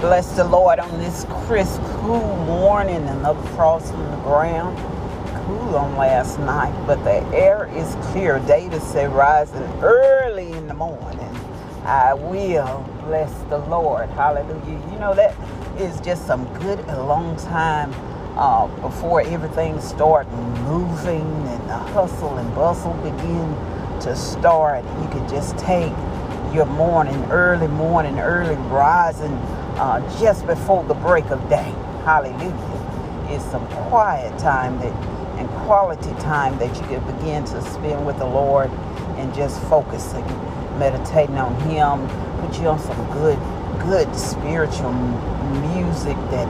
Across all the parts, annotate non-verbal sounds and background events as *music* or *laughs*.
bless the Lord on this crisp, cool morning. Another frost on the ground. Cool on last night, but the air is clear. David said, rising early in the morning, I will bless the Lord. Hallelujah. You know, that is just some good, a long time uh, before everything start moving and the hustle and bustle begin to start. You can just take your morning, early morning, early rising uh, just before the break of day. Hallelujah. It's some quiet time that and quality time that you can begin to spend with the Lord and just focusing, meditating on Him, put you on some good, good spiritual music that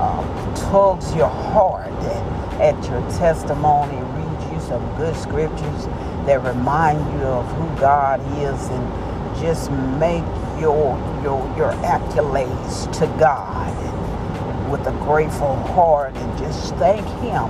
uh, tugs your heart at, at your testimony, reads you some good scriptures that remind you of who God is and just make your your your accolades to God with a grateful heart and just thank him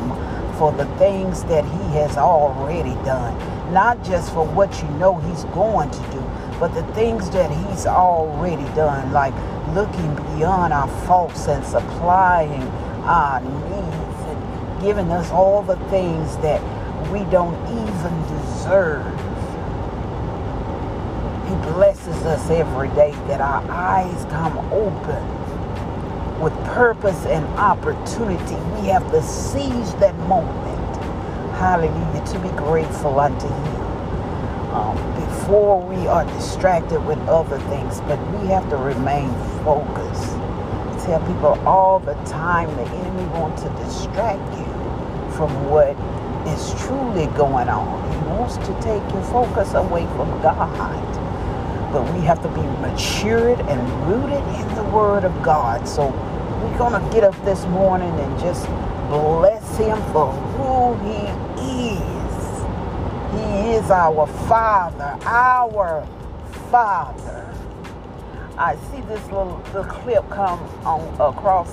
for the things that he has already done. Not just for what you know he's going to do but the things that he's already done like looking beyond our faults and supplying our needs and giving us all the things that we don't even deserve he blesses us every day that our eyes come open with purpose and opportunity. We have to seize that moment, hallelujah, to be grateful unto Him. Um, before we are distracted with other things, but we have to remain focused. I tell people all the time the enemy wants to distract you from what is truly going on. He wants to take your focus away from God but we have to be matured and rooted in the Word of God. So we're going to get up this morning and just bless Him for who He is. He is our Father, our Father. I see this little, little clip come on across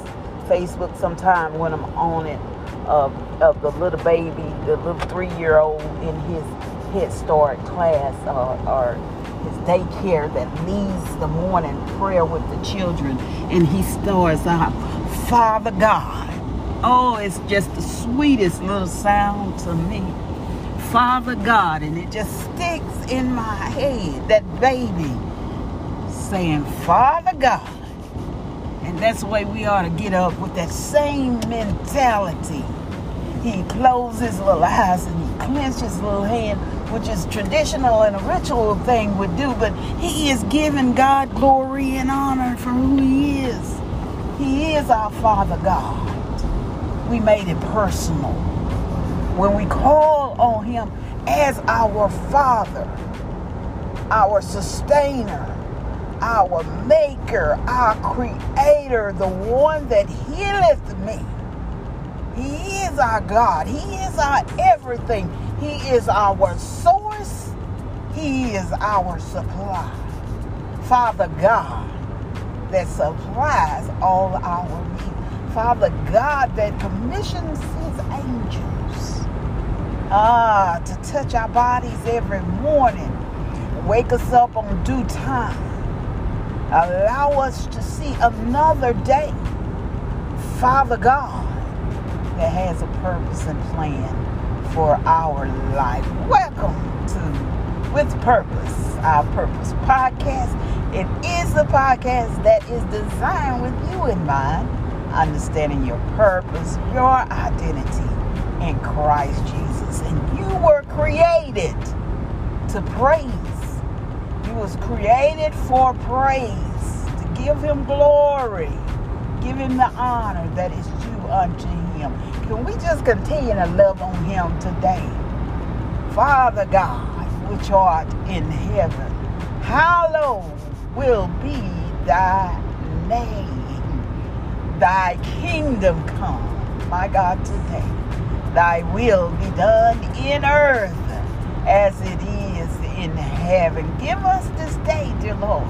Facebook sometime when I'm on it of, of the little baby, the little three-year-old in his Start class uh, or his daycare that leads the morning prayer with the children. And he starts out, Father God. Oh, it's just the sweetest little sound to me. Father God. And it just sticks in my head, that baby saying, Father God. And that's the way we ought to get up with that same mentality. He closes his little eyes and he clenches his little hand which is traditional and a ritual thing would do, but he is giving God glory and honor for who he is. He is our Father God. We made it personal. When we call on him as our Father, our sustainer, our maker, our creator, the one that healeth me. He is our God. He is our everything. He is our source. He is our supply. Father God that supplies all our needs. Father God that commissions his angels ah, to touch our bodies every morning. Wake us up on due time. Allow us to see another day. Father God that has a purpose and plan for our life. Welcome to With Purpose, our Purpose podcast. It is a podcast that is designed with you in mind, understanding your purpose, your identity in Christ Jesus. And you were created to praise. You was created for praise, to give him glory, give him the honor that is unto him. Can we just continue to love on him today? Father God, which art in heaven, hallowed will be thy name. Thy kingdom come, my God, today. Thy will be done in earth as it is in heaven. Give us this day, dear Lord,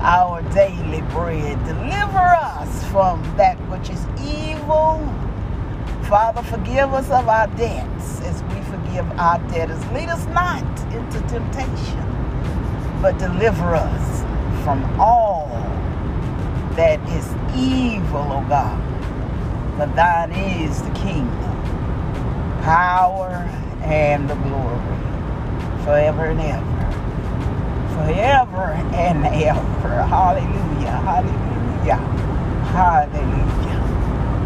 our daily bread. Deliver us from that which is evil Father, forgive us of our debts as we forgive our debtors. Lead us not into temptation, but deliver us from all that is evil, oh God. For thine is the kingdom, power, and the glory forever and ever. Forever and ever. Hallelujah. Hallelujah. Hallelujah.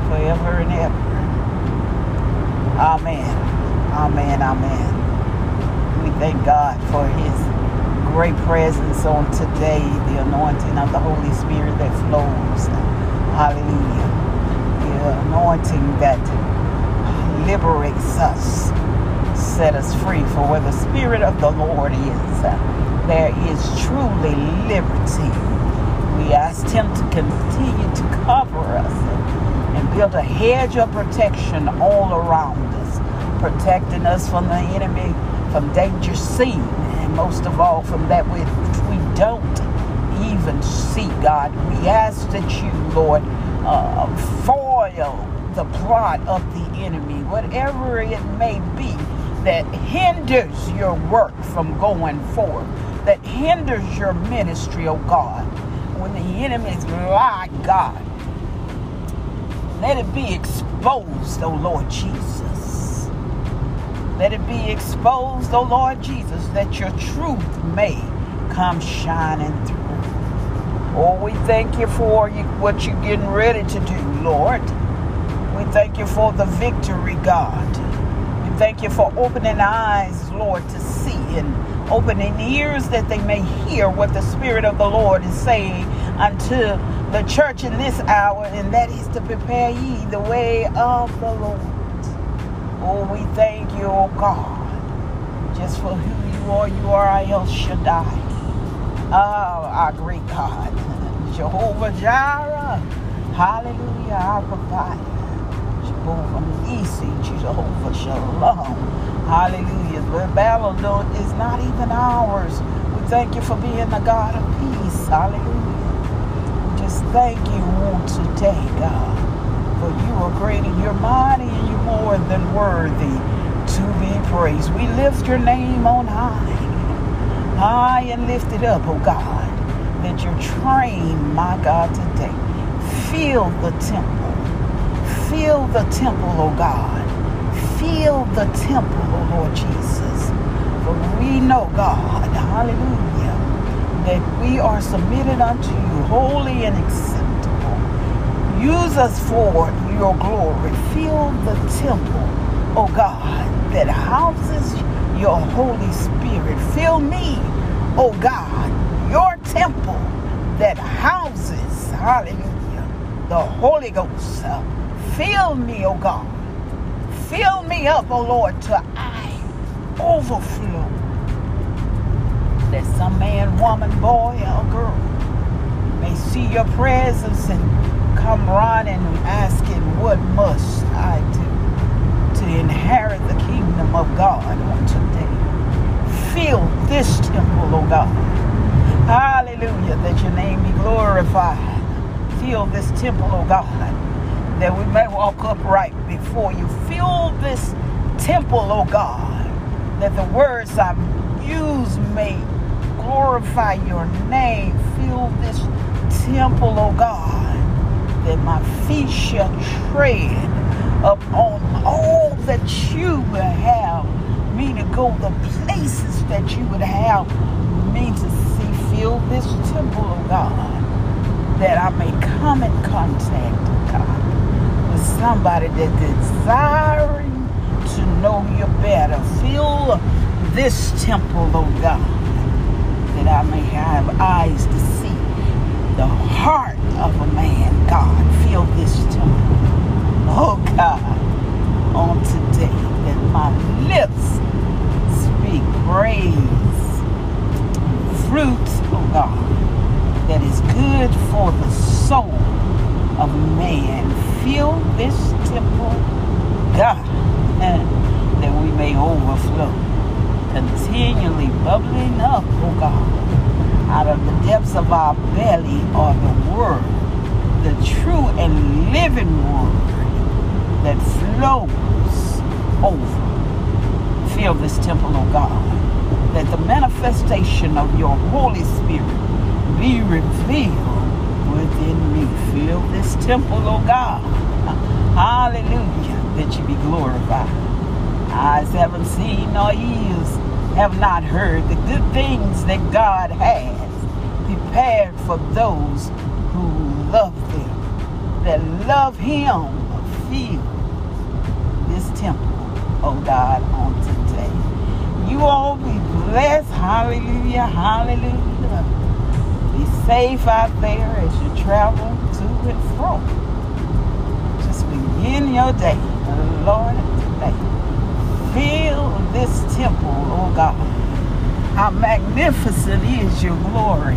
Forever and ever. Amen. Amen. Amen. We thank God for his great presence on today, the anointing of the Holy Spirit that flows. Hallelujah. The anointing that liberates us, set us free. For where the Spirit of the Lord is, there is truly liberty. We asked Him to continue to cover us and build a hedge of protection all around us, protecting us from the enemy, from danger seen, and most of all from that which we don't even see, God. We ask that you, Lord, uh, foil the plot of the enemy, whatever it may be that hinders your work from going forward, that hinders your ministry, oh God. When the enemies lie, God, let it be exposed, oh Lord Jesus. Let it be exposed, oh Lord Jesus, that your truth may come shining through. Oh, we thank you for what you're getting ready to do, Lord. We thank you for the victory, God. We thank you for opening eyes, Lord, to see and opening ears that they may hear what the Spirit of the Lord is saying unto the church in this hour, and that is to prepare ye the way of the Lord. Oh, we thank you, oh God, just for who you are. You are El Shaddai. Oh, our great God. *laughs* Jehovah Jireh. Hallelujah, our provider. Jehovah Nissi, Jehovah Shalom. Hallelujah. The battle is not even ours. We thank you for being the God of peace. Hallelujah. We just thank you today, God. For you are great and you're mighty and you're more than worthy to be praised. We lift your name on high. High and lifted up, oh God that you're trained, my God, today. Feel the temple. Feel the temple, oh God. Fill the temple, oh Lord Jesus. For we know, God, hallelujah, that we are submitted unto you, holy and acceptable. Use us for your glory. Fill the temple, oh God, that houses your Holy Spirit. Fill me, oh God, your temple that houses, hallelujah, the Holy Ghost. Fill me, oh God. Fill me up, oh Lord, to I overflow. That some man, woman, boy, or girl may see your presence and come running and asking, What must I do to inherit the kingdom of God on today? Fill this temple, oh God Hallelujah. That your name be glorified. Fill this temple, oh God, that we may walk upright before you. Fill this temple, oh God, that the words I use may glorify your name. Fill this temple, oh God, that my feet shall tread upon all that you would have me to go, the places that you would have me to see. fill this temple, oh God, that I may come in contact, oh God, with somebody that desiring to know you better. Fill this temple, oh God, that I may have eyes to see the heart of a man. God, fill this temple, oh God, on today, that my lips speak praise fruit, oh God, that is good for the soul of man. Fill this temple, God, that we may overflow, continually bubbling up, oh God, out of the depths of our belly are the word, the true and living word that flows over. Fill this temple, oh God. That the manifestation of your Holy Spirit be revealed within me. Fill this temple, oh God. *laughs* Hallelujah. That you be glorified. Eyes haven't seen nor ears have not heard the good things that God has prepared for those who love them, that love Him. Fill this temple, oh God, on today. You all be blessed. Hallelujah. Hallelujah. Be safe out there as you travel to and fro. Just begin your day, Lord, today. Fill this temple, oh God. How magnificent is your glory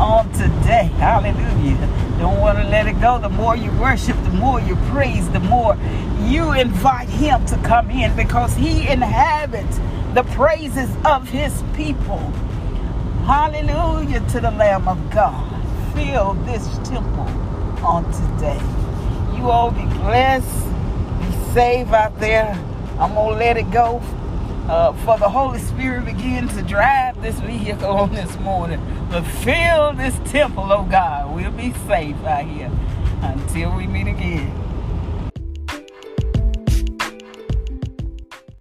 on today. Hallelujah. Don't want to let it go. The more you worship, the more you praise, the more you invite him to come in because he inhabits the praises of his people. Hallelujah to the Lamb of God. Fill this temple on today. You all be blessed, be safe out there. I'm going to let it go. Uh, for the Holy Spirit begin to drive this vehicle on this morning. But fill this temple, oh God. We'll be safe out here until we meet again.